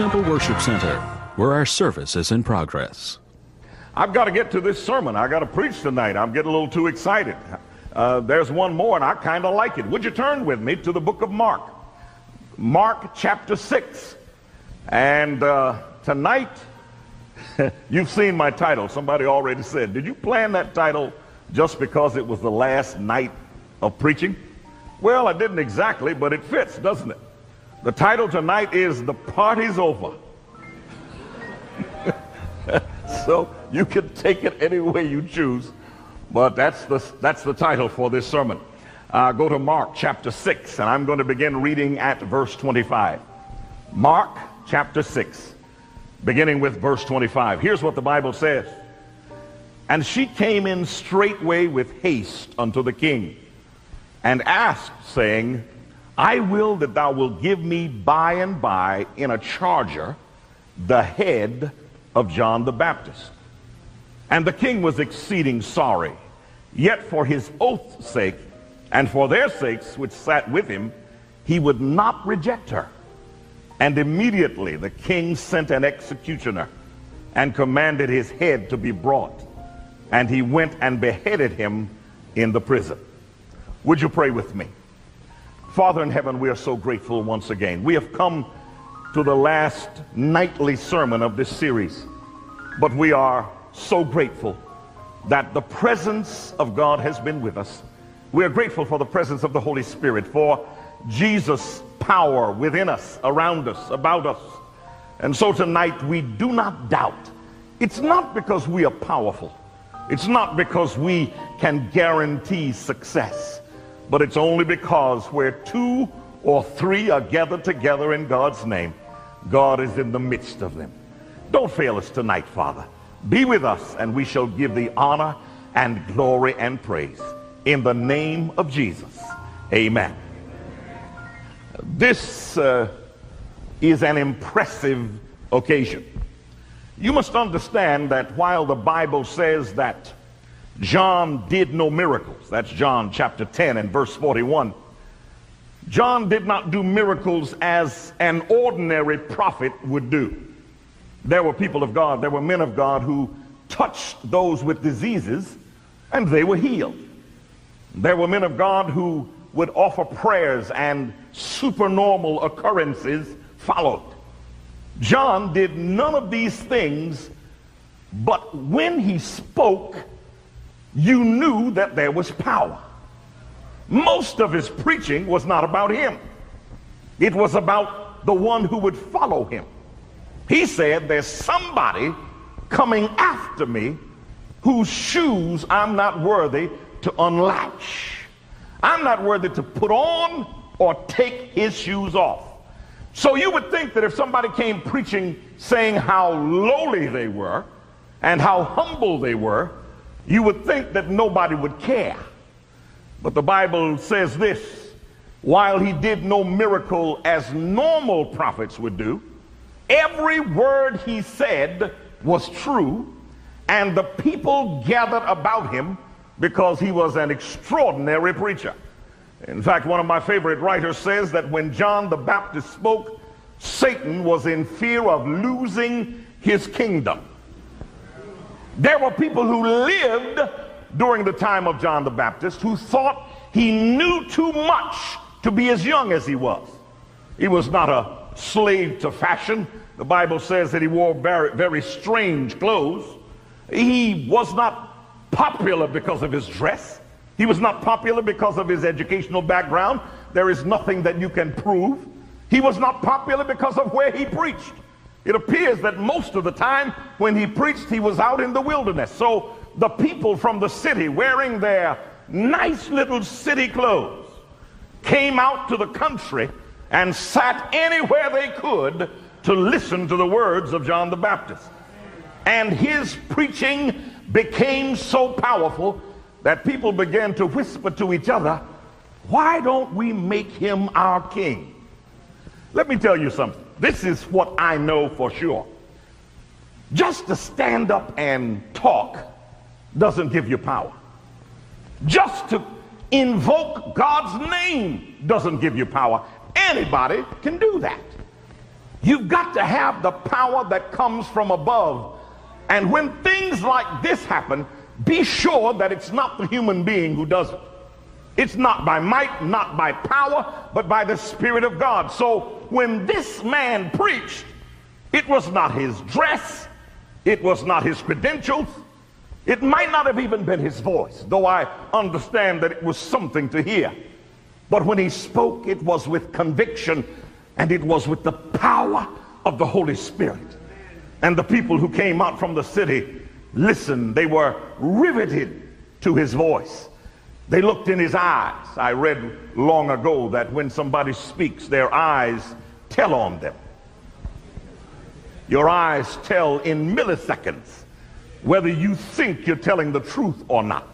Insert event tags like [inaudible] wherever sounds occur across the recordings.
Temple Worship Center, where our service is in progress. I've got to get to this sermon. I got to preach tonight. I'm getting a little too excited. Uh, there's one more, and I kind of like it. Would you turn with me to the book of Mark? Mark chapter 6. And uh, tonight, [laughs] you've seen my title. Somebody already said, Did you plan that title just because it was the last night of preaching? Well, I didn't exactly, but it fits, doesn't it? The title tonight is The Party's Over. [laughs] so you can take it any way you choose, but that's the, that's the title for this sermon. Uh, go to Mark chapter 6, and I'm going to begin reading at verse 25. Mark chapter 6, beginning with verse 25. Here's what the Bible says. And she came in straightway with haste unto the king, and asked, saying, I will that thou wilt give me by and by in a charger the head of John the Baptist. And the king was exceeding sorry, yet for his oath's sake, and for their sakes which sat with him, he would not reject her. And immediately the king sent an executioner and commanded his head to be brought. And he went and beheaded him in the prison. Would you pray with me? Father in heaven, we are so grateful once again. We have come to the last nightly sermon of this series, but we are so grateful that the presence of God has been with us. We are grateful for the presence of the Holy Spirit, for Jesus' power within us, around us, about us. And so tonight we do not doubt. It's not because we are powerful. It's not because we can guarantee success but it's only because where two or three are gathered together in God's name, God is in the midst of them. Don't fail us tonight, Father. Be with us, and we shall give thee honor and glory and praise. In the name of Jesus, amen. This uh, is an impressive occasion. You must understand that while the Bible says that John did no miracles. That's John chapter 10 and verse 41. John did not do miracles as an ordinary prophet would do. There were people of God, there were men of God who touched those with diseases and they were healed. There were men of God who would offer prayers and supernormal occurrences followed. John did none of these things, but when he spoke, you knew that there was power. Most of his preaching was not about him. It was about the one who would follow him. He said, there's somebody coming after me whose shoes I'm not worthy to unlatch. I'm not worthy to put on or take his shoes off. So you would think that if somebody came preaching saying how lowly they were and how humble they were, you would think that nobody would care. But the Bible says this while he did no miracle as normal prophets would do, every word he said was true, and the people gathered about him because he was an extraordinary preacher. In fact, one of my favorite writers says that when John the Baptist spoke, Satan was in fear of losing his kingdom. There were people who lived during the time of John the Baptist who thought he knew too much to be as young as he was. He was not a slave to fashion. The Bible says that he wore very, very strange clothes. He was not popular because of his dress. He was not popular because of his educational background. There is nothing that you can prove. He was not popular because of where he preached. It appears that most of the time when he preached, he was out in the wilderness. So the people from the city wearing their nice little city clothes came out to the country and sat anywhere they could to listen to the words of John the Baptist. And his preaching became so powerful that people began to whisper to each other, why don't we make him our king? Let me tell you something. This is what I know for sure. Just to stand up and talk doesn't give you power. Just to invoke God's name doesn't give you power. Anybody can do that. You've got to have the power that comes from above. And when things like this happen, be sure that it's not the human being who does it. It's not by might, not by power, but by the Spirit of God. So when this man preached, it was not his dress, it was not his credentials, it might not have even been his voice, though I understand that it was something to hear. But when he spoke, it was with conviction and it was with the power of the Holy Spirit. And the people who came out from the city listened, they were riveted to his voice. They looked in his eyes. I read long ago that when somebody speaks, their eyes tell on them. Your eyes tell in milliseconds whether you think you're telling the truth or not.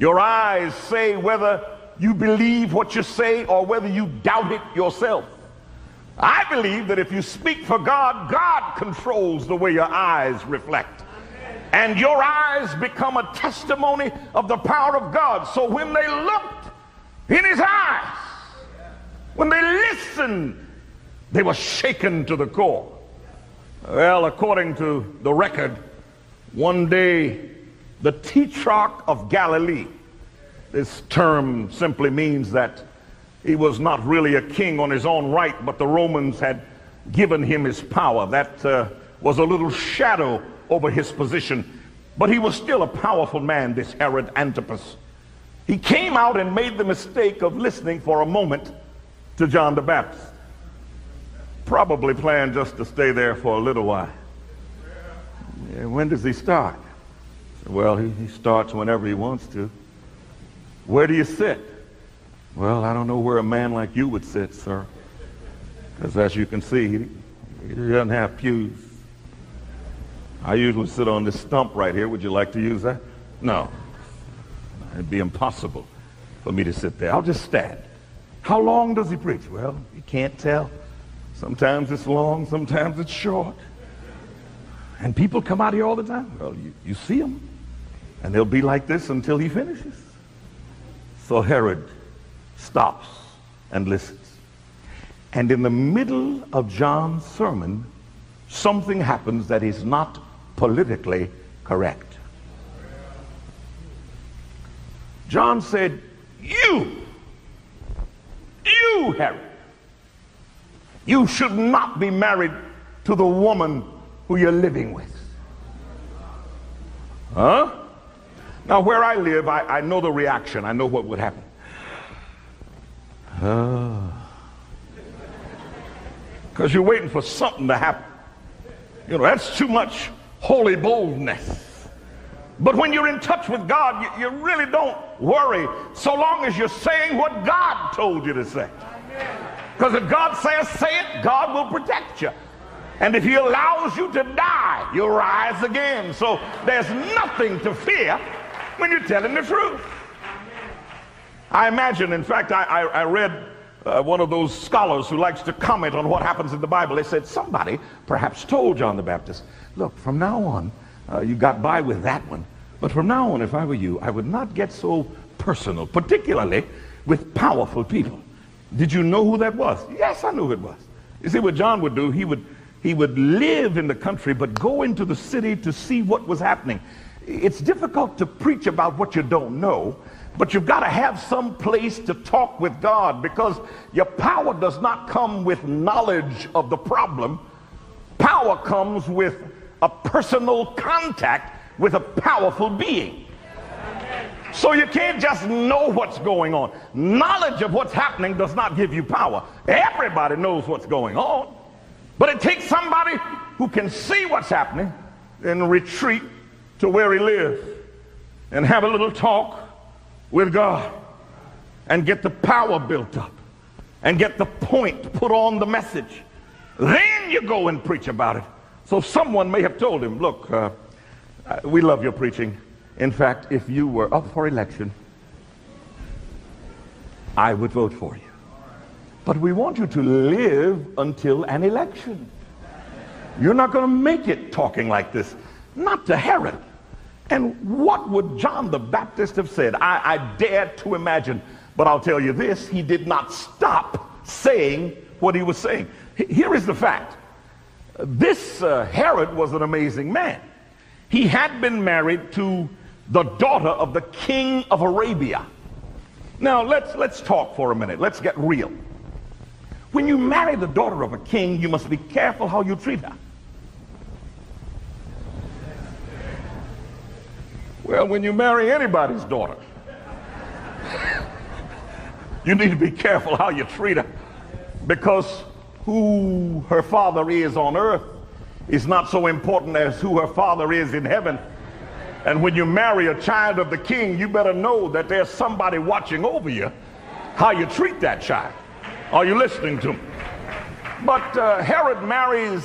Your eyes say whether you believe what you say or whether you doubt it yourself. I believe that if you speak for God, God controls the way your eyes reflect. And your eyes become a testimony of the power of God. So when they looked in his eyes, when they listened, they were shaken to the core. Well, according to the record, one day the Tetrarch of Galilee, this term simply means that he was not really a king on his own right, but the Romans had given him his power. That uh, was a little shadow over his position. But he was still a powerful man, this Herod Antipas. He came out and made the mistake of listening for a moment to John the Baptist. Probably planned just to stay there for a little while. Yeah, when does he start? Well, he, he starts whenever he wants to. Where do you sit? Well, I don't know where a man like you would sit, sir. Because as you can see, he, he doesn't have pews. I usually sit on this stump right here. Would you like to use that? No. It'd be impossible for me to sit there. I'll just stand. How long does he preach? Well, you can't tell. Sometimes it's long, sometimes it's short. And people come out here all the time. Well, you, you see them. And they'll be like this until he finishes. So Herod stops and listens. And in the middle of John's sermon, something happens that is not politically correct. John said, You, you, Herod, you should not be married to the woman who you're living with. Huh? Now, where I live, I, I know the reaction. I know what would happen. Oh. Because you're waiting for something to happen. You know, that's too much holy boldness. But when you're in touch with God, you, you really don't worry so long as you're saying what God told you to say. Because if God says say it, God will protect you. And if he allows you to die, you'll rise again. So there's nothing to fear when you're telling the truth. I imagine, in fact, I, I, I read uh, one of those scholars who likes to comment on what happens in the Bible. They said somebody perhaps told John the Baptist, look, from now on, uh, you got by with that one. But from now on, if I were you, I would not get so personal, particularly with powerful people. Did you know who that was? Yes, I knew who it was. You see, what John would do, he would, he would live in the country, but go into the city to see what was happening. It's difficult to preach about what you don't know, but you've got to have some place to talk with God because your power does not come with knowledge of the problem. Power comes with a personal contact with a powerful being. So you can't just know what's going on. Knowledge of what's happening does not give you power. Everybody knows what's going on. But it takes somebody who can see what's happening and retreat to where he lives and have a little talk with God and get the power built up and get the point put on the message. Then you go and preach about it. So someone may have told him, look, uh, uh we love your preaching. In fact, if you were up for election, I would vote for you. But we want you to live until an election. You're not going to make it talking like this. Not to Herod. And what would John the Baptist have said? I, I dare to imagine. But I'll tell you this he did not stop saying what he was saying. Here is the fact. This uh, Herod was an amazing man. He had been married to the daughter of the king of Arabia. Now, let's, let's talk for a minute. Let's get real. When you marry the daughter of a king, you must be careful how you treat her. Well, when you marry anybody's daughter, you need to be careful how you treat her because who her father is on earth is not so important as who her father is in heaven. And when you marry a child of the king, you better know that there's somebody watching over you, how you treat that child. Are you listening to me? But uh, Herod marries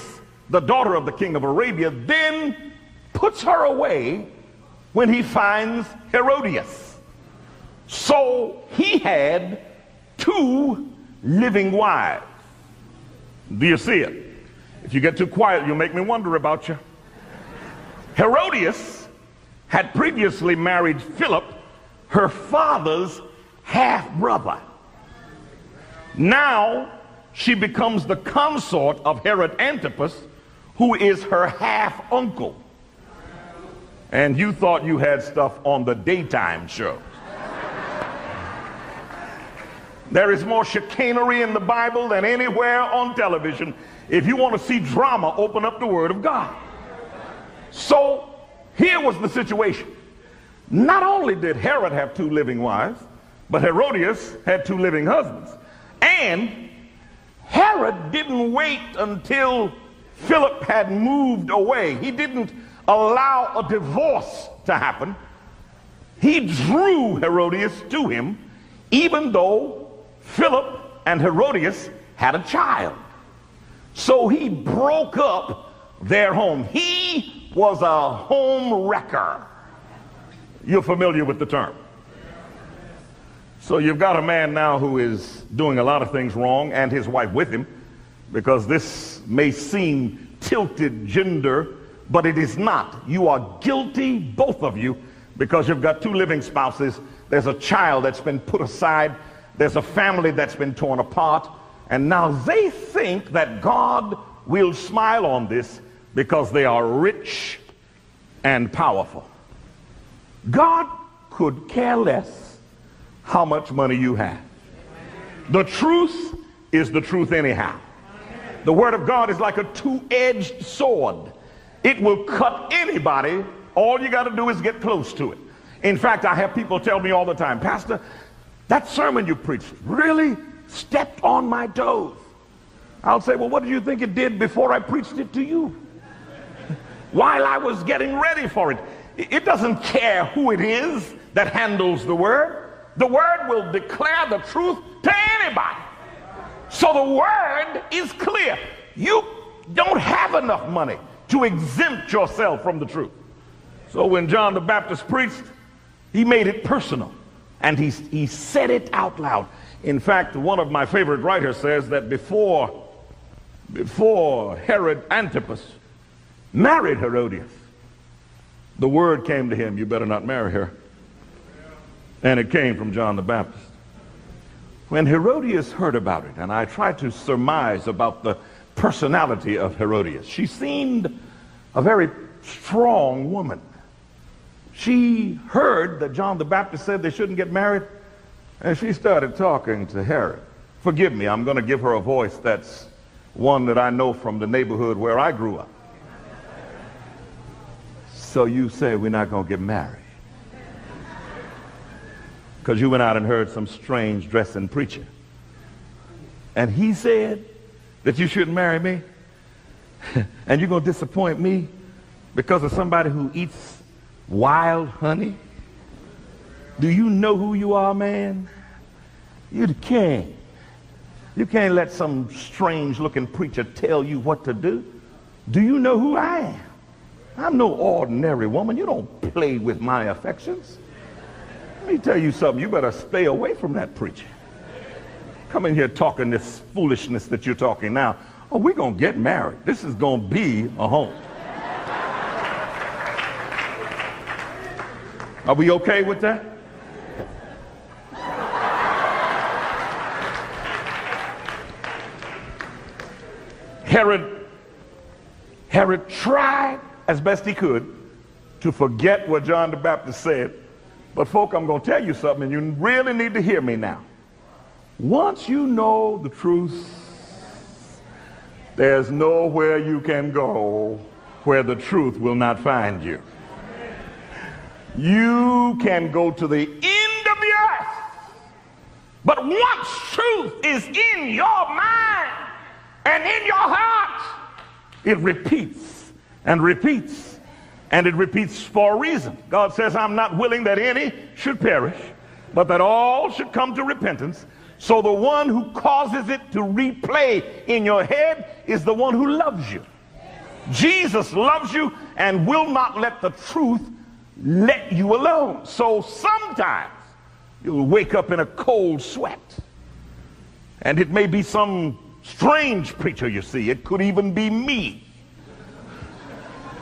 the daughter of the king of Arabia, then puts her away when he finds Herodias. So he had two living wives. Do you see it? If you get too quiet, you'll make me wonder about you. Herodias had previously married Philip, her father's half brother. Now she becomes the consort of Herod Antipas, who is her half uncle and you thought you had stuff on the daytime show. There is more chicanery in the Bible than anywhere on television. If you want to see drama, open up the Word of God. So here was the situation. Not only did Herod have two living wives, but Herodias had two living husbands. And Herod didn't wait until Philip had moved away. He didn't allow a divorce to happen, he drew Herodias to him, even though Philip and Herodias had a child. So he broke up their home. He was a home wrecker. You're familiar with the term. So you've got a man now who is doing a lot of things wrong and his wife with him because this may seem tilted gender but it is not. You are guilty, both of you, because you've got two living spouses. There's a child that's been put aside. There's a family that's been torn apart. And now they think that God will smile on this because they are rich and powerful. God could care less how much money you have. The truth is the truth anyhow. The word of God is like a two-edged sword. It will cut anybody. All you got to do is get close to it. In fact, I have people tell me all the time, Pastor, that sermon you preached really stepped on my toes. I'll say, well, what did you think it did before I preached it to you? [laughs] While I was getting ready for it. It doesn't care who it is that handles the word. The word will declare the truth to anybody. So the word is clear. You don't have enough money to exempt yourself from the truth. So when John the Baptist preached, he made it personal and he, he said it out loud. In fact, one of my favorite writers says that before, before Herod Antipas married Herodias, the word came to him, you better not marry her. And it came from John the Baptist. When Herodias heard about it, and I tried to surmise about the personality of Herodias. She seemed a very strong woman. She heard that John the Baptist said they shouldn't get married, and she started talking to Herod. Forgive me, I'm going to give her a voice that's one that I know from the neighborhood where I grew up. So you say we're not going to get married. Because you went out and heard some strange dressing preacher. And he said, that you shouldn't marry me? [laughs] and you're going to disappoint me because of somebody who eats wild honey? Do you know who you are, man? You're the king. You can't let some strange looking preacher tell you what to do. Do you know who I am? I'm no ordinary woman. You don't play with my affections. Let me tell you something. You better stay away from that preacher come in here talking this foolishness that you're talking now. Oh, we're going to get married. This is going to be a home. Are we okay with that? Herod, Herod tried as best he could to forget what John the Baptist said. But folk, I'm going to tell you something, and you really need to hear me now. Once you know the truth, there's nowhere you can go where the truth will not find you. You can go to the end of the earth, but once truth is in your mind and in your heart, it repeats and repeats and it repeats for a reason. God says, I'm not willing that any should perish, but that all should come to repentance. So the one who causes it to replay in your head is the one who loves you. Jesus loves you and will not let the truth let you alone. So sometimes you'll wake up in a cold sweat. And it may be some strange preacher you see. It could even be me.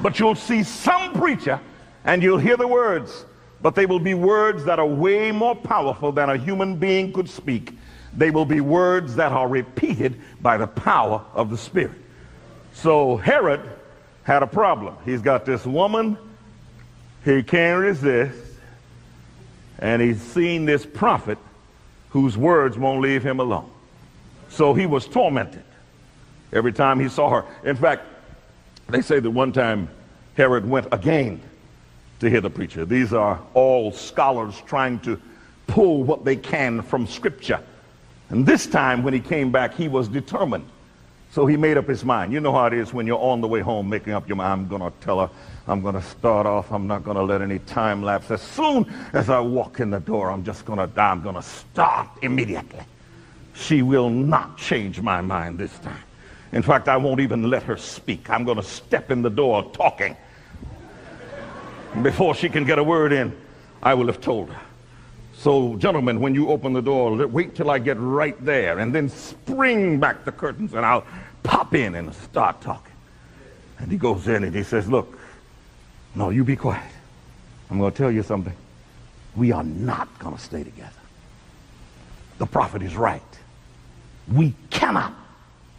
But you'll see some preacher and you'll hear the words, but they will be words that are way more powerful than a human being could speak. They will be words that are repeated by the power of the Spirit. So Herod had a problem. He's got this woman he can't resist, and he's seen this prophet whose words won't leave him alone. So he was tormented every time he saw her. In fact, they say that one time Herod went again to hear the preacher. These are all scholars trying to pull what they can from Scripture. And this time, when he came back, he was determined. So he made up his mind. You know how it is when you're on the way home making up your mind. I'm going to tell her, I'm going to start off, I'm not going to let any time lapse. As soon as I walk in the door, I'm just going to die. I'm going to start immediately. She will not change my mind this time. In fact, I won't even let her speak. I'm going to step in the door talking. Before she can get a word in, I will have told her. So, gentlemen, when you open the door, wait till I get right there and then spring back the curtains and I'll pop in and start talking. And he goes in and he says, Look, no, you be quiet. I'm going to tell you something. We are not going to stay together. The prophet is right. We cannot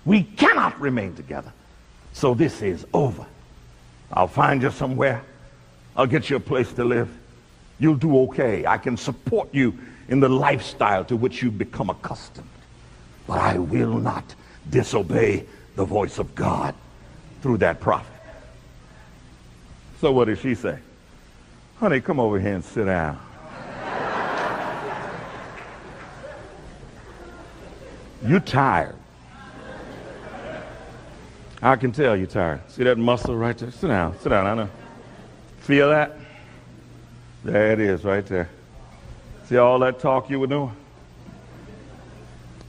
we cannot remain together. So this is over. I'll find you somewhere. I'll get you a place to live. You'll do okay. I can support you in the lifestyle to which you've become accustomed. But I will not disobey the voice of God through that prophet. So what did she say? Honey, come over here and sit down. You're tired. I can tell you're tired. See that muscle right there? Sit down. Sit down. I know. Feel that? There it is right there. See all that talk you were doing?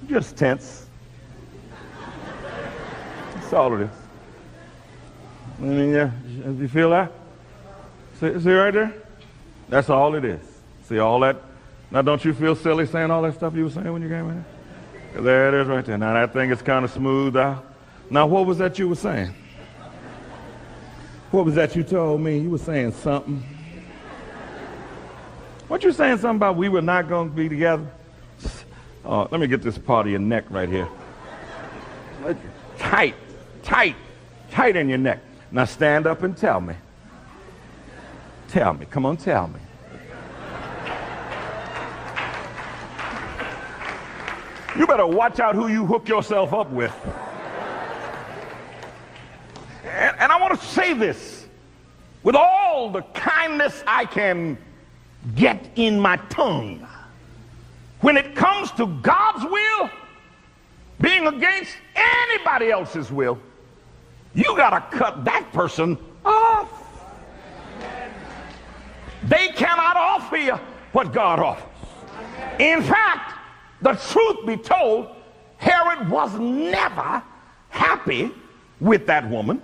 Just tense. That's all it is. I mean, yeah, you feel that? See, see right there? That's all it is. See all that? Now, don't you feel silly saying all that stuff you were saying when you came in? There it is right there. Now, that thing is kind of smooth out. Now, what was that you were saying? What was that you told me? You were saying something. What you saying something about we were not going to be together? Uh, let me get this part of your neck right here. Tight, tight, tight in your neck. Now stand up and tell me. Tell me. Come on, tell me. You better watch out who you hook yourself up with. And, and I want to say this with all the kindness I can get in my tongue. When it comes to God's will, being against anybody else's will, you got to cut that person off. They cannot offer you what God offers. In fact, the truth be told, Herod was never happy with that woman.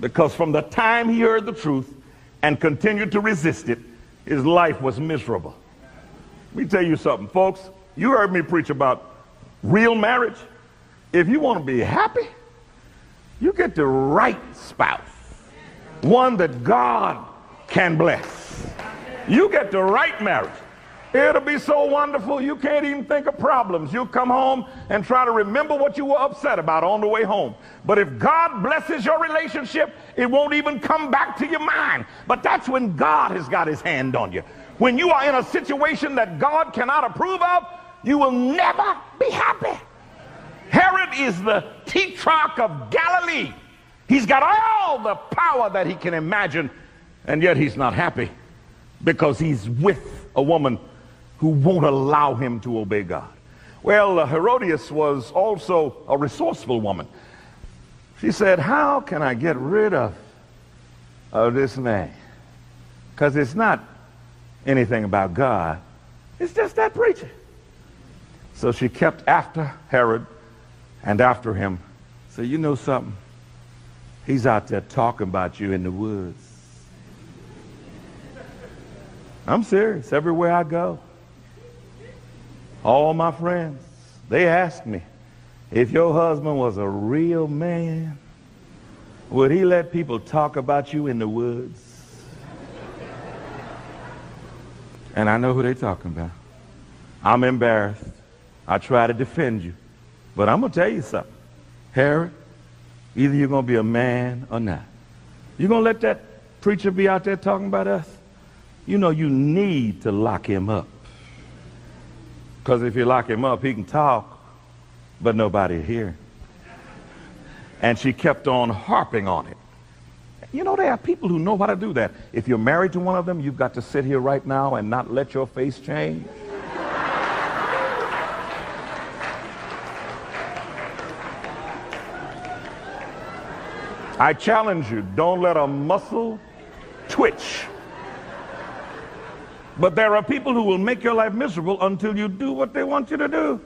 Because from the time he heard the truth and continued to resist it, his life was miserable. Let me tell you something, folks. You heard me preach about real marriage. If you want to be happy, you get the right spouse, one that God can bless. You get the right marriage. It'll be so wonderful you can't even think of problems. You'll come home and try to remember what you were upset about on the way home. But if God blesses your relationship, it won't even come back to your mind. But that's when God has got his hand on you. When you are in a situation that God cannot approve of, you will never be happy. Herod is the tetrarch of Galilee. He's got all the power that he can imagine, and yet he's not happy because he's with a woman who won't allow him to obey God. Well, uh, Herodias was also a resourceful woman. She said, How can I get rid of, of this man? Because it's not anything about God, it's just that preacher. So she kept after Herod and after him. So, you know something? He's out there talking about you in the woods. I'm serious. Everywhere I go, all my friends, they ask me, if your husband was a real man, would he let people talk about you in the woods? And I know who they're talking about. I'm embarrassed. I try to defend you. But I'm going to tell you something. Harry, either you're going to be a man or not. You're going to let that preacher be out there talking about us? You know you need to lock him up. Because if you lock him up, he can talk, but nobody hear. And she kept on harping on it. You know, there are people who know how to do that. If you're married to one of them, you've got to sit here right now and not let your face change. I challenge you, don't let a muscle twitch but there are people who will make your life miserable until you do what they want you to do.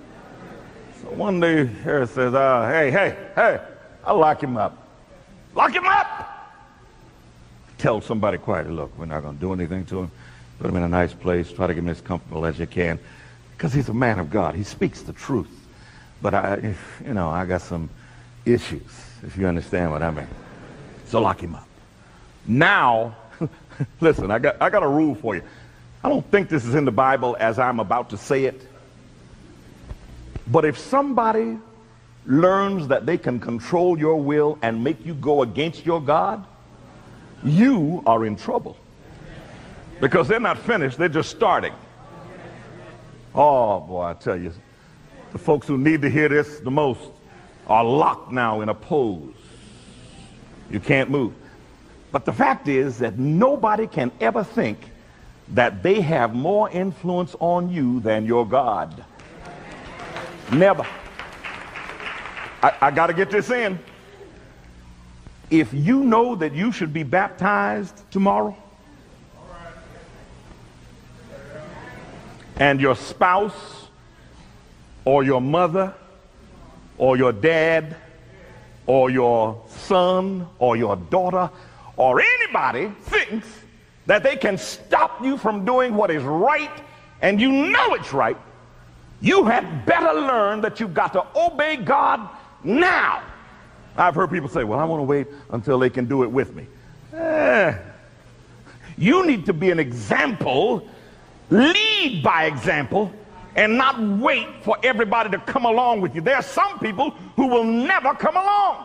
So one day, Harris says, uh, hey, hey, hey, I'll lock him up. Lock him up! Tell somebody quietly, look, we're not going to do anything to him. Put him in a nice place. Try to get him as comfortable as you can. Because he's a man of God. He speaks the truth. But I, you know, I got some issues, if you understand what I mean. So lock him up. Now, [laughs] listen, I got, I got a rule for you. I don't think this is in the Bible as I'm about to say it. But if somebody learns that they can control your will and make you go against your God, you are in trouble. Because they're not finished, they're just starting. Oh, boy, I tell you, the folks who need to hear this the most are locked now in a pose. You can't move. But the fact is that nobody can ever think that they have more influence on you than your God. Never. I, I got to get this in. If you know that you should be baptized tomorrow, and your spouse or your mother or your dad or your son or your daughter or anybody thinks that they can stop you from doing what is right and you know it's right, you had better learn that you've got to obey God now. I've heard people say, well, I want to wait until they can do it with me. Eh, you need to be an example, lead by example, and not wait for everybody to come along with you. There are some people who will never come along.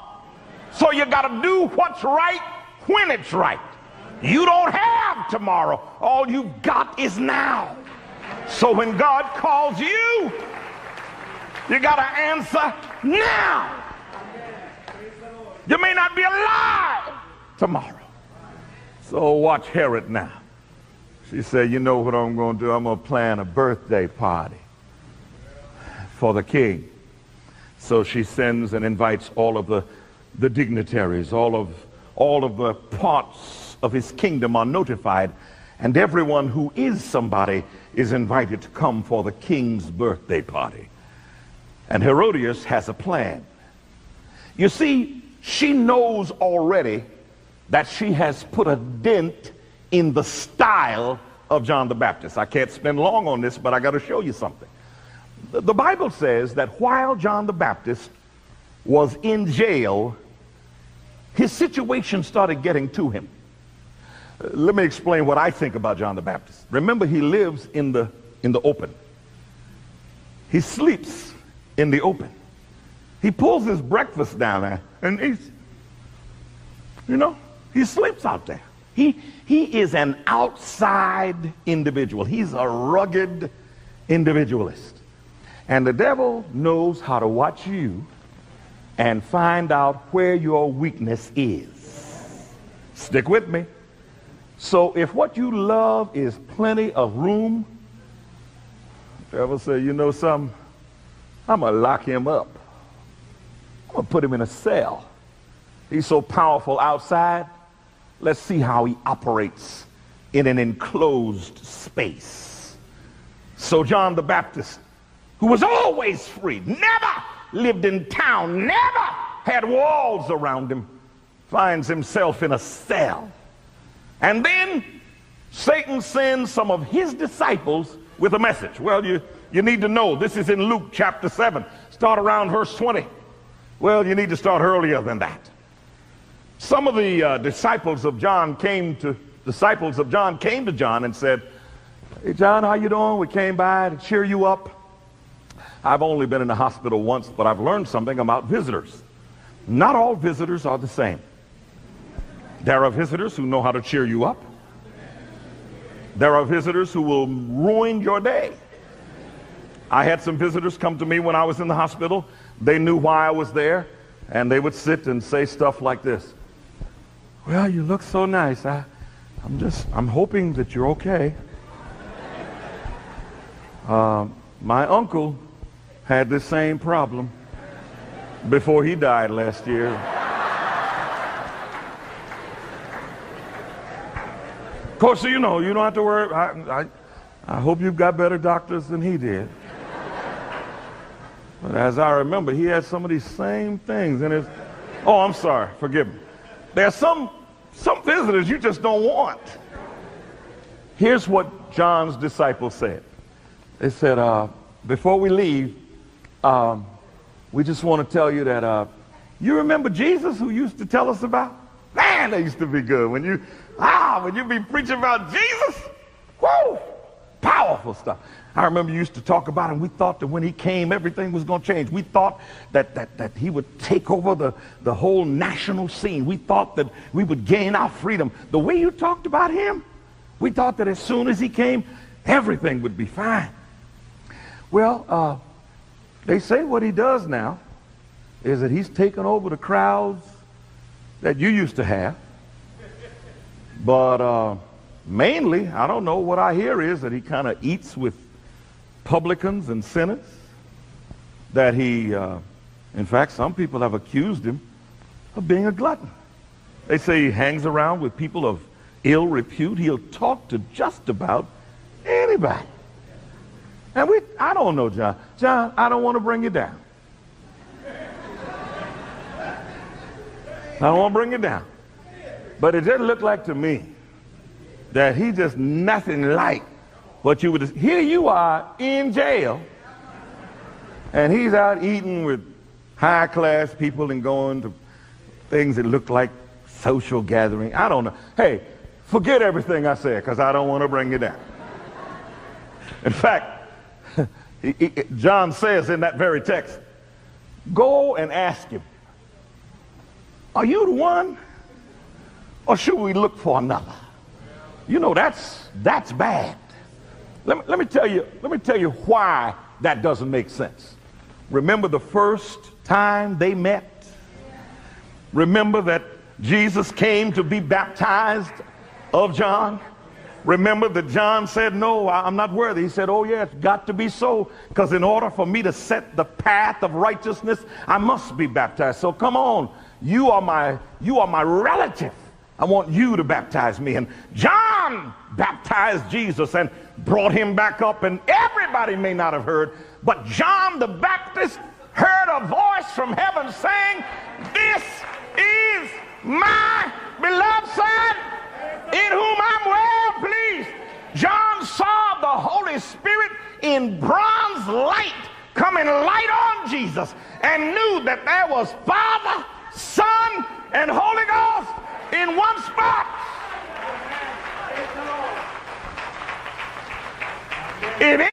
So you got to do what's right when it's right. You don't have tomorrow. All you've got is now. So when God calls you, you got to answer now. You may not be alive tomorrow. So watch Herod now. She said, you know what I'm going to do? I'm going to plan a birthday party for the king. So she sends and invites all of the, the dignitaries, all of, all of the parts of his kingdom are notified, and everyone who is somebody is invited to come for the king's birthday party. And Herodias has a plan. You see, she knows already that she has put a dent in the style of John the Baptist. I can't spend long on this, but I got to show you something. The Bible says that while John the Baptist was in jail, his situation started getting to him let me explain what I think about John the Baptist. Remember, he lives in the in the open. He sleeps in the open. He pulls his breakfast down there and he's, you know, he sleeps out there. He, he is an outside individual. He's a rugged individualist. And the devil knows how to watch you and find out where your weakness is. Stick with me. So if what you love is plenty of room, devil say, you know something? I'm going to lock him up. I'm going to put him in a cell. He's so powerful outside. Let's see how he operates in an enclosed space. So John the Baptist, who was always free, never lived in town, never had walls around him, finds himself in a cell. And then Satan sends some of his disciples with a message. Well, you, you need to know this is in Luke chapter 7. Start around verse 20. Well, you need to start earlier than that. Some of the uh, disciples of John came to disciples of John came to John and said, "Hey John, how you doing? We came by to cheer you up. I've only been in the hospital once, but I've learned something about visitors. Not all visitors are the same. There are visitors who know how to cheer you up. There are visitors who will ruin your day. I had some visitors come to me when I was in the hospital. They knew why I was there, and they would sit and say stuff like this. Well, you look so nice. I, I'm just, I'm hoping that you're okay. Uh, my uncle had this same problem before he died last year. Course, you know, you don't have to worry. I, I, I hope you've got better doctors than he did. But as I remember, he had some of these same things in his. Oh, I'm sorry. Forgive me. There's some, some visitors you just don't want. Here's what John's disciples said. They said, uh, before we leave, um, we just want to tell you that uh, you remember Jesus who used to tell us about? Man, they used to be good. When you, ah, when you be preaching about Jesus, whoa, powerful stuff. I remember you used to talk about him. We thought that when he came, everything was going to change. We thought that, that, that he would take over the, the whole national scene. We thought that we would gain our freedom. The way you talked about him, we thought that as soon as he came, everything would be fine. Well, uh, they say what he does now is that he's taken over the crowds that you used to have. But uh, mainly, I don't know, what I hear is that he kind of eats with publicans and sinners, that he, uh, in fact, some people have accused him of being a glutton. They say he hangs around with people of ill repute. He'll talk to just about anybody. And we, I don't know, John. John, I don't want to bring you down. I don't want to bring you down. But it just looked like to me that he just nothing like what you would here you are in jail and he's out eating with high class people and going to things that look like social gathering. I don't know. Hey forget everything i said because i don't want to bring you down. In fact [laughs] john says in that very text go and ask him are you the one or should we look for another you know that's that's bad let me, let me tell you, let me tell you why that doesn't make sense. Remember the first time they met? Remember that Jesus came to be baptized of John? Remember that John said, No, I'm not worthy. He said, Oh, yeah, it's got to be so, because in order for me to set the path of righteousness, I must be baptized. So come on, you are my you are my relative. I want you to baptize me. And John baptized Jesus and brought him back up, and everybody may not have heard, but John the Baptist heard a voice from heaven saying, This is my beloved Son, in whom I'm well pleased. John saw the Holy Spirit in bronze light coming light on Jesus and knew that there was Father, Son, and Holy Ghost in one spot. If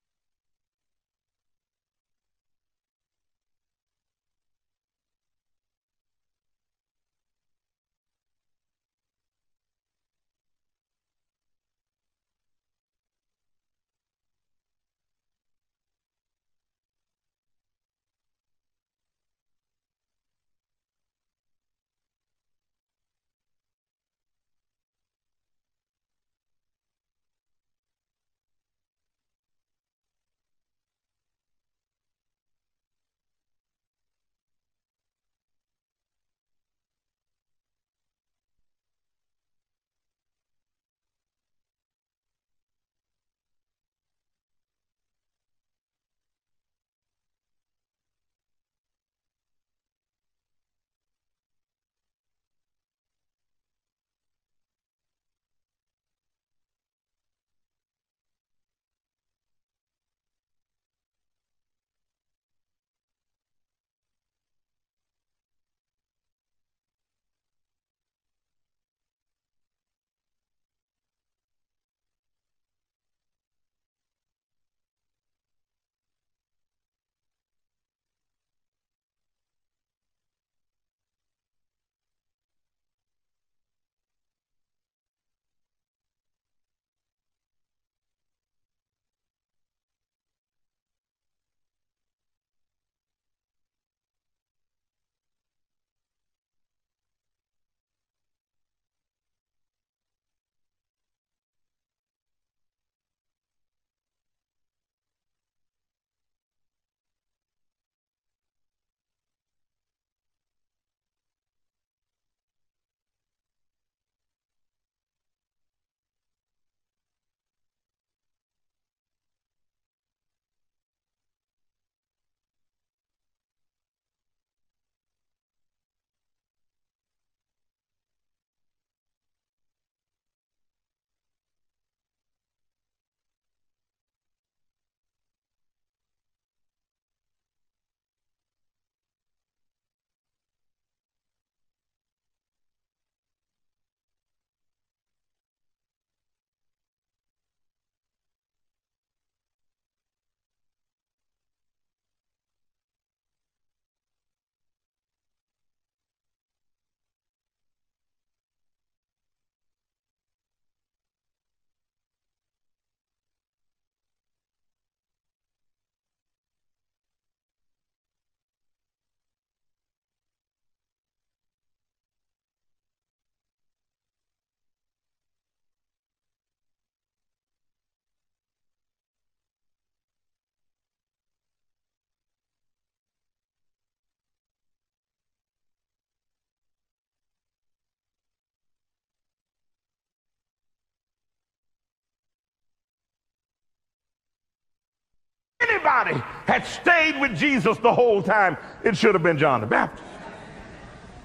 anybody had stayed with Jesus the whole time, it should have been John the Baptist.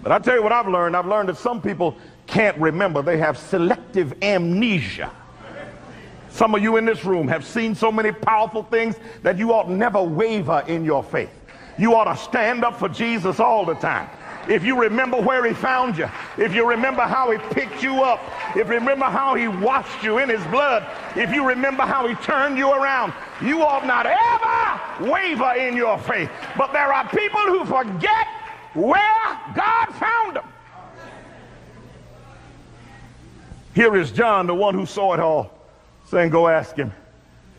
But I tell you what I've learned. I've learned that some people can't remember. They have selective amnesia. Some of you in this room have seen so many powerful things that you ought never waver in your faith. You ought to stand up for Jesus all the time. If you remember where he found you, if you remember how he picked you up, if you remember how he washed you in his blood, if you remember how he turned you around, you ought not ever waver in your faith. But there are people who forget where God found them. Here is John, the one who saw it all, saying, Go ask him,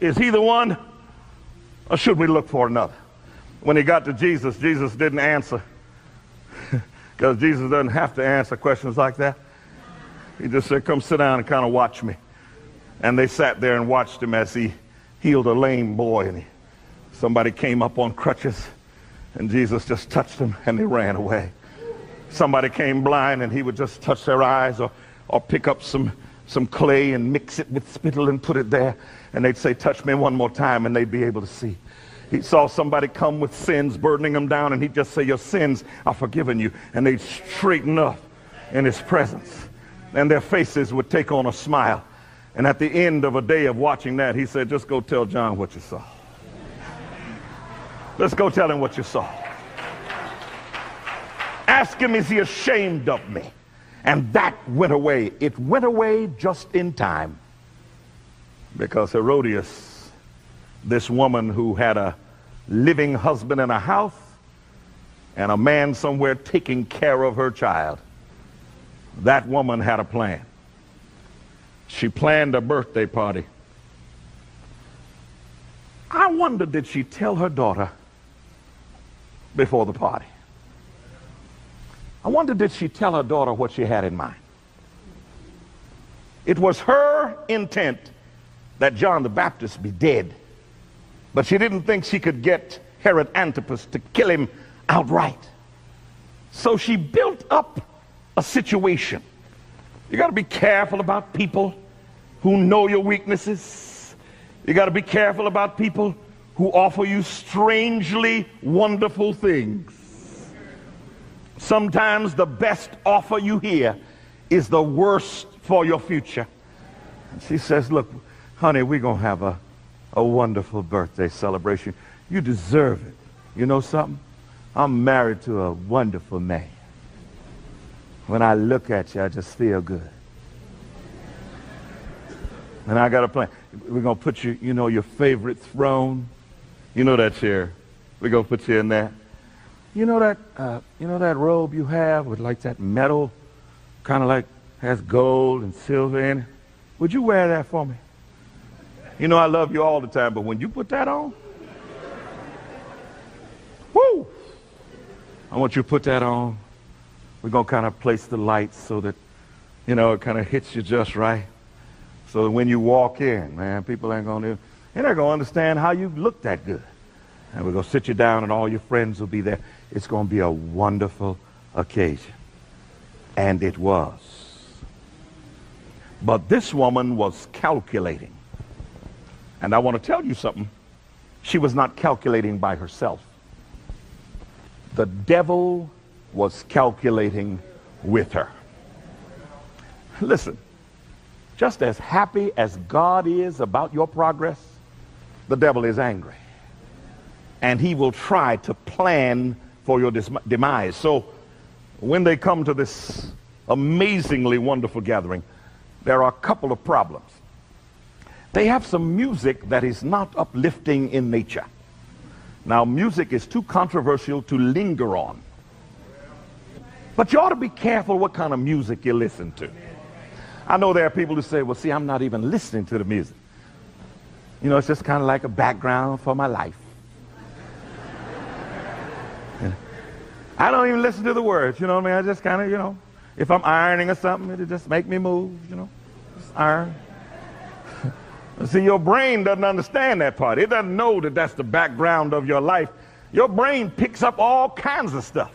is he the one or should we look for another? When he got to Jesus, Jesus didn't answer because Jesus doesn't have to answer questions like that. He just said, Come sit down and kind of watch me. And they sat there and watched him as he healed a lame boy. And he, somebody came up on crutches, and Jesus just touched them and they ran away. Somebody came blind, and he would just touch their eyes or, or pick up some, some clay and mix it with spittle and put it there. And they'd say, Touch me one more time, and they'd be able to see. He saw somebody come with sins, burdening them down, and he'd just say, Your sins are forgiven you. And they'd straighten up in his presence. And their faces would take on a smile. And at the end of a day of watching that, he said, Just go tell John what you saw. Let's go tell him what you saw. Ask him, Is he ashamed of me? And that went away. It went away just in time because Herodias, this woman who had a living husband in a house and a man somewhere taking care of her child, that woman had a plan. She planned a birthday party. I wonder, did she tell her daughter before the party? I wonder, did she tell her daughter what she had in mind? It was her intent that John the Baptist be dead, but she didn't think she could get Herod Antipas to kill him outright. So she built up a situation. You got to be careful about people who know your weaknesses. You got to be careful about people who offer you strangely wonderful things. Sometimes the best offer you hear is the worst for your future. She says, Look, honey, we're going to have a, a wonderful birthday celebration. You deserve it. You know something? I'm married to a wonderful man. When I look at you, I just feel good. And I got a plan. We're going to put you, you know, your favorite throne. You know that chair. We're going to put you in there. You know that, uh, you know that robe you have with like that metal, kind of like has gold and silver in it? Would you wear that for me? You know I love you all the time, but when you put that on, whoo! I want you to put that on. We're to kind of place the lights so that, you know, it kind of hits you just right. So that when you walk in, man, people ain't to, they're not to understand how you look that good. And we're to sit you down and all your friends will be there. It's to be a wonderful occasion. And it was. But this woman was calculating. And I want to tell you something. She was not calculating by herself. The devil was calculating with her. Listen, just as happy as God is about your progress, the devil is angry. And he will try to plan for your demise. So when they come to this amazingly wonderful gathering, there are a couple of problems. They have some music that is not uplifting in nature. Now, music is too controversial to linger on. But you ought to be careful what kind of music you listen to. I know there are people who say, well, see, I'm not even listening to the music. You know, it's just kind of like a background for my life. I don't even listen to the words, you know what I mean? I just kind of, you know, if I'm ironing or something, it'll just make me move, you know, just iron. See, your brain doesn't understand that part. It doesn't know that that's the background of your life. Your brain picks up all kinds of stuff.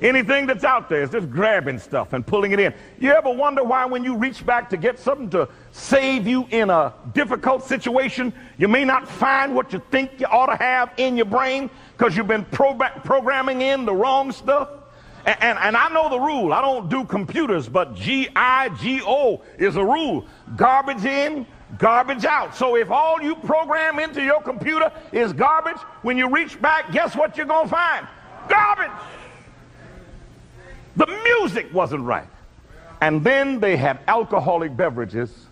Anything that's out there is just grabbing stuff and pulling it in. You ever wonder why when you reach back to get something to save you in a difficult situation, you may not find what you think you ought to have in your brain because you've been pro- programming in the wrong stuff? And, and, and, I know the rule. I don't do computers, but G-I-G-O is a rule. Garbage in, garbage out. So if all you program into your computer is garbage, when you reach back, guess what you're going to find? Garbage. The music wasn't right. And then they had alcoholic beverages.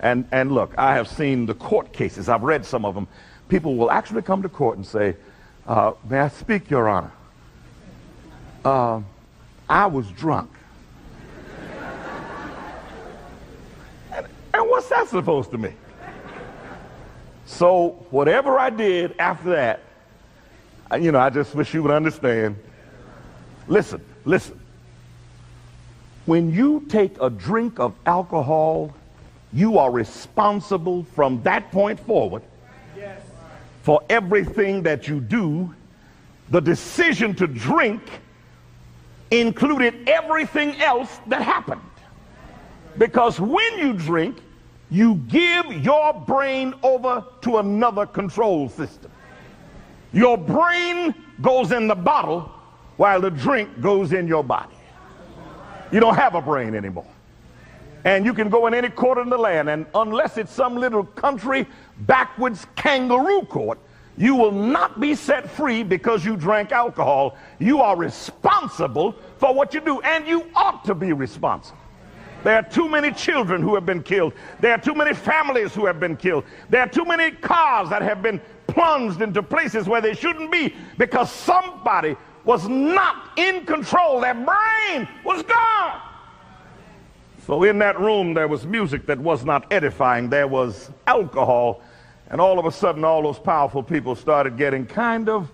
And, and look, I have seen the court cases. I've read some of them. People will actually come to court and say, uh, may I speak, Your Honor? Uh, I was drunk. And, what's that supposed to mean? So whatever I did after that, you know, I just wish you would understand. Listen, Listen, when you take a drink of alcohol, you are responsible from that point forward for everything that you do. The decision to drink included everything else that happened. Because when you drink, you give your brain over to another control system. Your brain goes in the bottle while the drink goes in your body. You don't have a brain anymore. And you can go in any court in the land, and unless it's some little country backwards kangaroo court, you will not be set free because you drank alcohol. You are responsible for what you do, and you ought to be responsible. There are too many children who have been killed. There are too many families who have been killed. There are too many cars that have been plunged into places where they shouldn't be because somebody was not in control. Their brain was gone. So in that room, there was music that was not edifying. There was alcohol. And all of a sudden, all those powerful people started getting kind of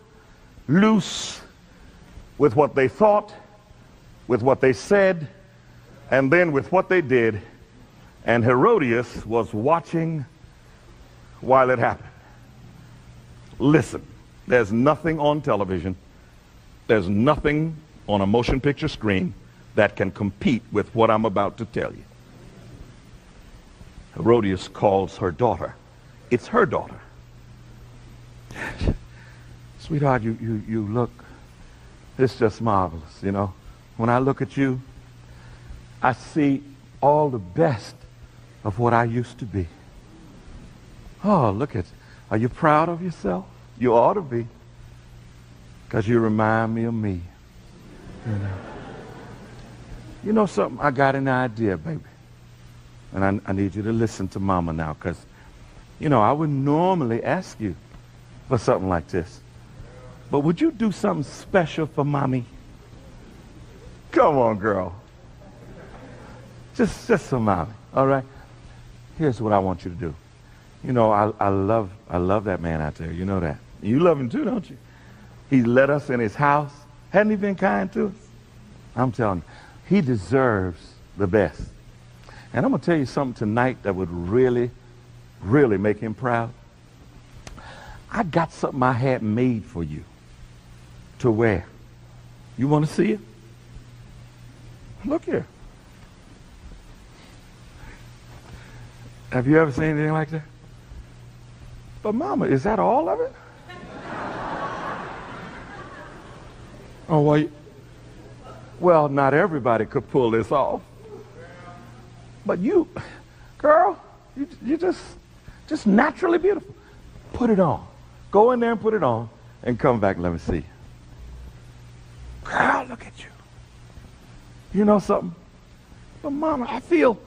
loose with what they thought, with what they said, and then with what they did. And Herodias was watching while it happened. Listen, there's nothing on television there's nothing on a motion picture screen that can compete with what I'm about to tell you. Herodias calls her daughter. It's her daughter. [laughs] Sweetheart, you, you, you look, it's just marvelous, you know. When I look at you, I see all the best of what I used to be. Oh, look at, are you proud of yourself? You ought to be. Because you remind me of me. You know. you know something? I got an idea, baby. And I, I need you to listen to mama now because, you know, I would normally ask you for something like this. But would you do something special for mommy? Come on, girl. Just, just mommy, all right? Here's what I want you to do. You know, I, I love, I love that man out there. You know that. You love him too, don't you? He let us in his house. Hadn't he been kind to us? I'm telling you, he deserves the best. And I'm going to tell you something tonight that would really, really make him proud. I got something I had made for you to wear. You want to see it? Look here. Have you ever seen anything like that? But mama, is that all of it? [laughs] Oh, well, well, not everybody could pull this off. But you, girl, you, you just, just naturally beautiful. Put it on. Go in there and put it on and come back let me see. Girl, look at you. You know something? But mama, I feel,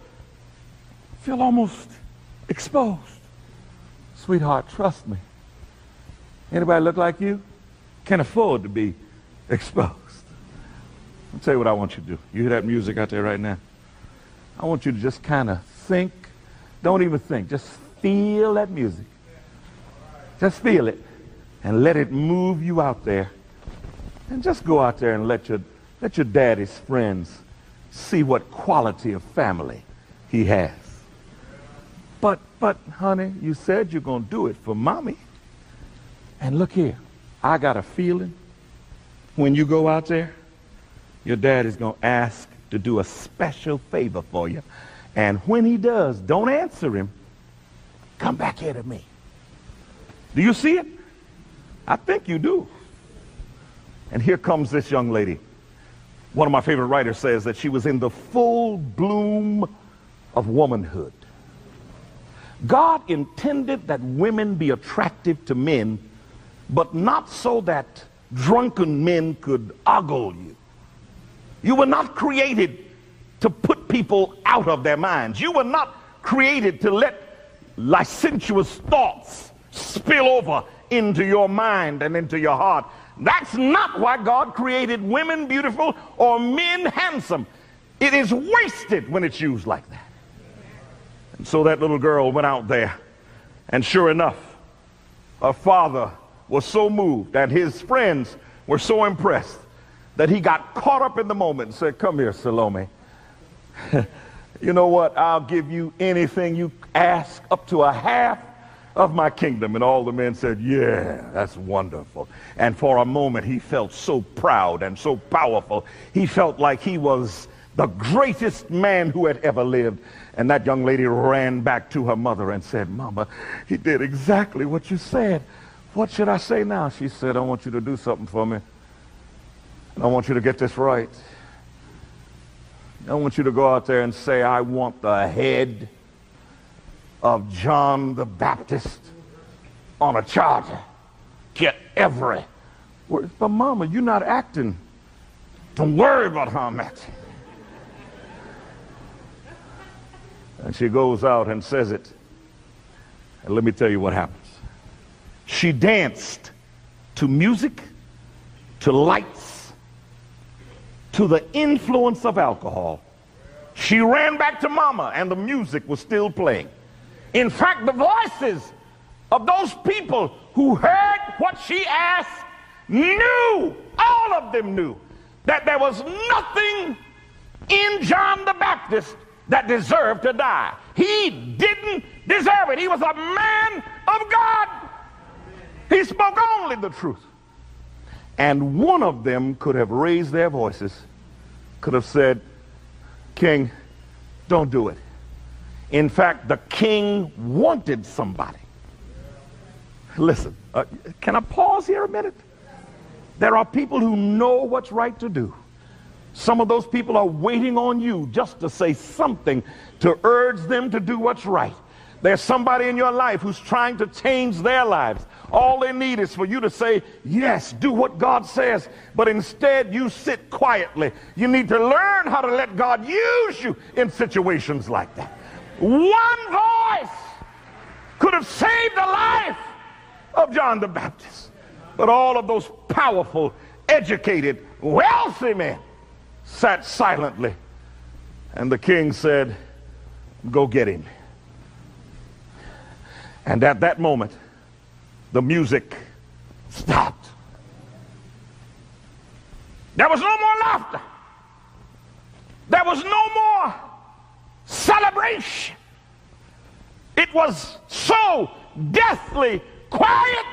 feel almost exposed. Sweetheart, trust me. Anybody look like you? Can afford to be exposed. I'll tell you what I want you to do. You hear that music out there right now? I want you to just kind of think. Don't even think. Just feel that music. Just feel it. And let it move you out there. And just go out there and let your, let your daddy's friends see what quality of family he has. But, but, honey, you said you're going to do it for mommy. And look here. I got a feeling when you go out there your dad is going to ask to do a special favor for you. And when he does, don't answer him. Come back here to me. Do you see it? I think you do. And here comes this young lady. One of my favorite writers says that she was in the full bloom of womanhood. God intended that women be attractive to men, but not so that drunken men could ogle you. You were not created to put people out of their minds. You were not created to let licentious thoughts spill over into your mind and into your heart. That's not why God created women beautiful or men handsome. It is wasted when it's used like that. And so that little girl went out there, and sure enough, her father was so moved, and his friends were so impressed that he got caught up in the moment and said, Come here, Salome. [laughs] you know what? I'll give you anything you ask, up to a half of my kingdom. And all the men said, Yeah, that's wonderful. And for a moment, he felt so proud and so powerful. He felt like he was the greatest man who had ever lived. And that young lady ran back to her mother and said, Mama, he did exactly what you said. What should I say now? She said, I want you to do something for me. And I want you to get this right. I want you to go out there and say, I want the head of John the Baptist on a charger. Get every word. But mama, you're not acting. Don't worry about how I'm acting. And she goes out and says it. And let me tell you what happens. She danced to music, to lights, to the influence of alcohol. She ran back to mama and the music was still playing. In fact, the voices of those people who heard what she asked knew, all of them knew, that there was nothing in John the Baptist that deserved to die. He didn't deserve it. He was a man of God. He spoke only the truth. And one of them could have raised their voices, could have said, King, don't do it. In fact, the king wanted somebody. Listen, uh, can I pause here a minute? There are people who know what's right to do. Some of those people are waiting on you just to say something to urge them to do what's right. There's somebody in your life who's trying to change their lives. All they need is for you to say, yes, do what God says. But instead, you sit quietly. You need to learn how to let God use you in situations like that. One voice could have saved the life of John the Baptist. But all of those powerful, educated, wealthy men sat silently. And the king said, Go get him. And at that moment, the music stopped. There was no more laughter. There was no more celebration. It was so deathly quiet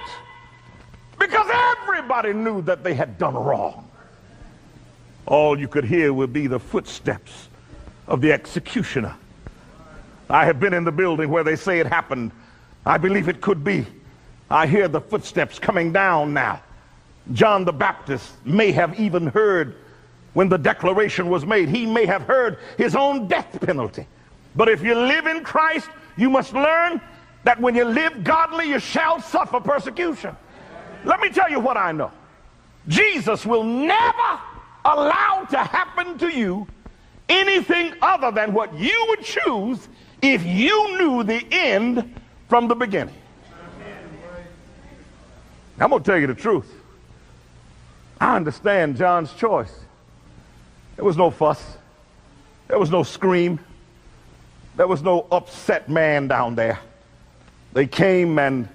because everybody knew that they had done wrong. All you could hear would be the footsteps of the executioner. I have been in the building where they say it happened. I believe it could be. I hear the footsteps coming down now. John the Baptist may have even heard when the declaration was made. He may have heard his own death penalty. But if you live in Christ, you must learn that when you live godly, you shall suffer persecution. Let me tell you what I know. Jesus will never allow to happen to you anything other than what you would choose if you knew the end from the beginning. I'm going to tell you the truth. I understand John's choice. There was no fuss. There was no scream. There was no upset man down there. They came and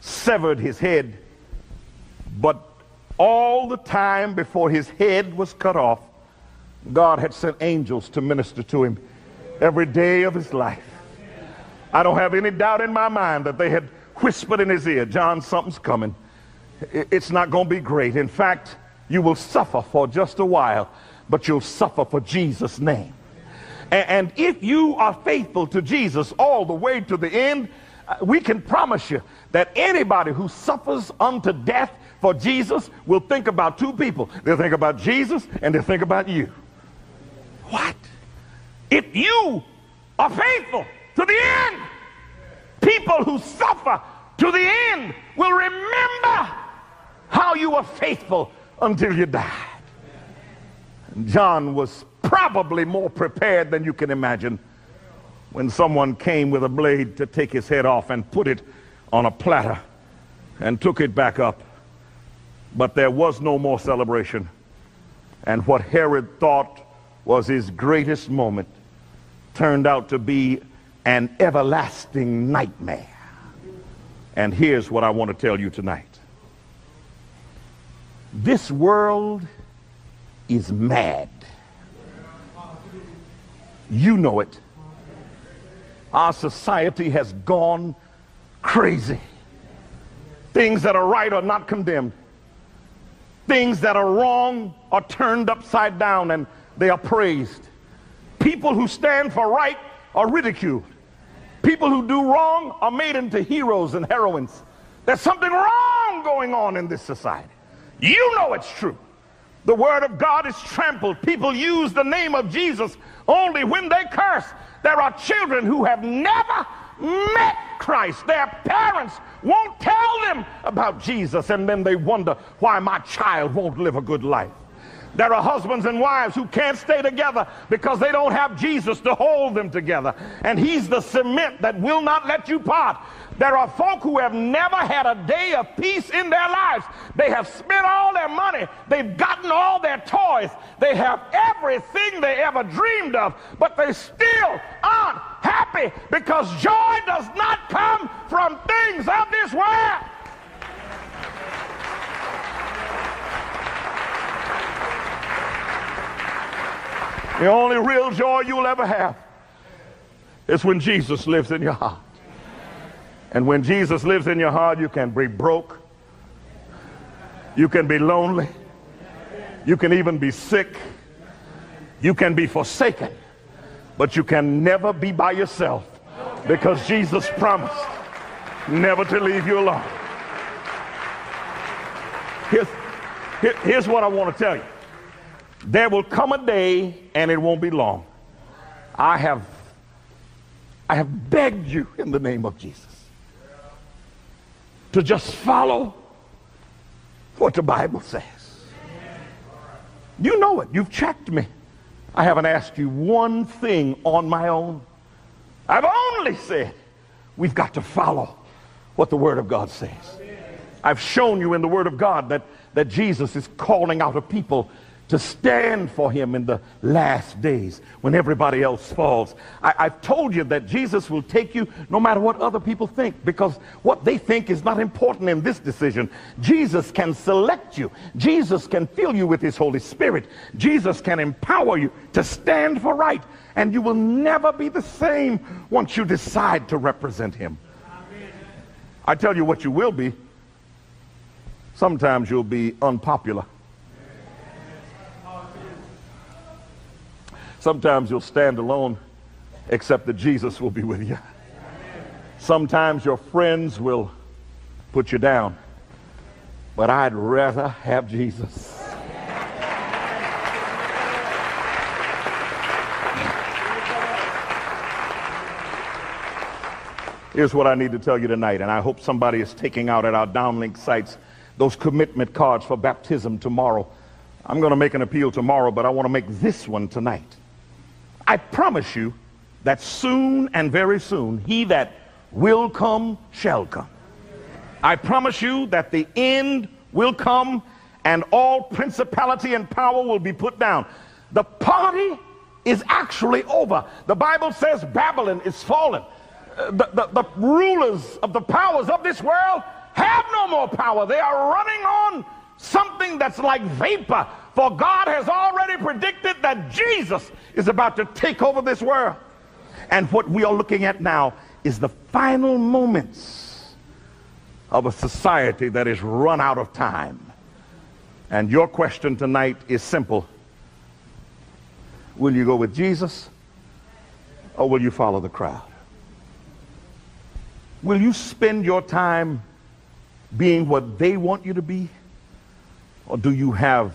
severed his head. But all the time before his head was cut off, God had sent angels to minister to him every day of his life. I don't have any doubt in my mind that they had whispered in his ear, John, something's coming. It's not going to be great. In fact, you will suffer for just a while. but you'll suffer for Jesus' name. And, if you are faithful to Jesus all the way to the end, uh, we can promise you that anybody who suffers unto death for Jesus will think about two people. They'll think about Jesus and they'll think about you. What? If you are faithful to the end, people who suffer to the end will remember how you were faithful until you died. John was probably more prepared than you can imagine when someone came with a blade to take his head off and put it on a platter and took it back up. But there was no more celebration. And what Herod thought was his greatest moment turned out to be an everlasting nightmare. And here's what I want to tell you tonight. This world is mad. You know it. Our society has gone crazy. Things that are right are not condemned. Things that are wrong are turned upside down and they are praised. People who stand for right are ridiculed. People who do wrong are made into heroes and heroines. There's something wrong going on in this society. You know it's true. The word of God is trampled. People use the name of Jesus only when they curse. There are children who have never met Christ. Their parents won't tell them about Jesus, and then they wonder why my child won't live a good life. There are husbands and wives who can't stay together because they don't have Jesus to hold them together. And he's the cement that will not let you part. There are folk who have never had a day of peace in their lives. They have spent all their money. They've gotten all their toys. They have everything they ever dreamed of, but they still aren't happy because joy does not come from things of this world. The only real joy you'll ever have is when Jesus lives in your heart. And when Jesus lives in your heart, you can be broke. You can be lonely. You can even be sick. You can be forsaken. But you can never be by yourself because Jesus promised never to leave you alone. Here's, here, here's what I want to tell you. There will come a day, and it won't be long. I have, I have begged you in the name of Jesus to just follow what the Bible says. You know it. You've checked me. I haven't asked you one thing on my own. I've only said we've got to follow what the Word of God says. I've shown you in the Word of God that, that Jesus is calling out a people to stand for him in the last days when everybody else falls. I, have told you that Jesus will take you no matter what other people think because what they think is not important in this decision. Jesus can select you. Jesus can fill you with his Holy Spirit. Jesus can empower you to stand for right. And you will never be the same once you decide to represent him. I tell you what you will be. Sometimes you'll be unpopular. Sometimes you'll stand alone, except that Jesus will be with you. Sometimes your friends will put you down, but I'd rather have Jesus. Here's what I need to tell you tonight, and I hope somebody is taking out at our downlink sites those commitment cards for baptism tomorrow. I'm going to make an appeal tomorrow, but I want to make this one tonight. I promise you that soon and very soon, he that will come shall come. I promise you that the end will come and all principality and power will be put down. The party is actually over. The Bible says Babylon is fallen. Uh, the, the, the rulers of the powers of this world have no more power. They are running on something that's like vapor. For God has already predicted that Jesus is about to take over this world. And what we are looking at now is the final moments of a society that is run out of time. And your question tonight is simple Will you go with Jesus or will you follow the crowd? Will you spend your time being what they want you to be? Or do you have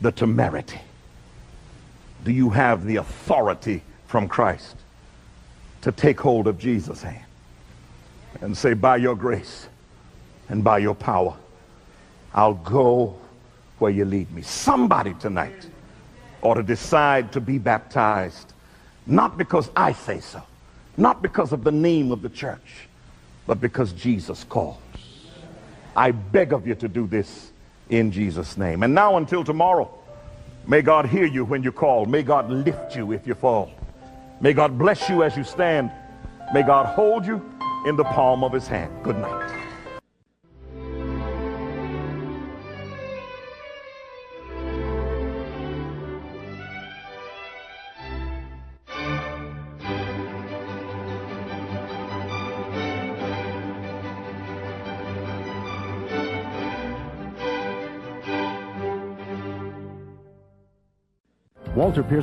the temerity? Do you have the authority from Christ to take hold of Jesus' hand and say, by your grace and by your power, I'll go where you lead me. Somebody tonight ought to decide to be baptized, not because I say so, not because of the name of the church, but because Jesus calls. I beg of you to do this in Jesus' name. And now until tomorrow, may God hear you when you call. May God lift you if you fall. May God bless you as you stand. May God hold you in the palm of his hand. Good night. Walter Pearson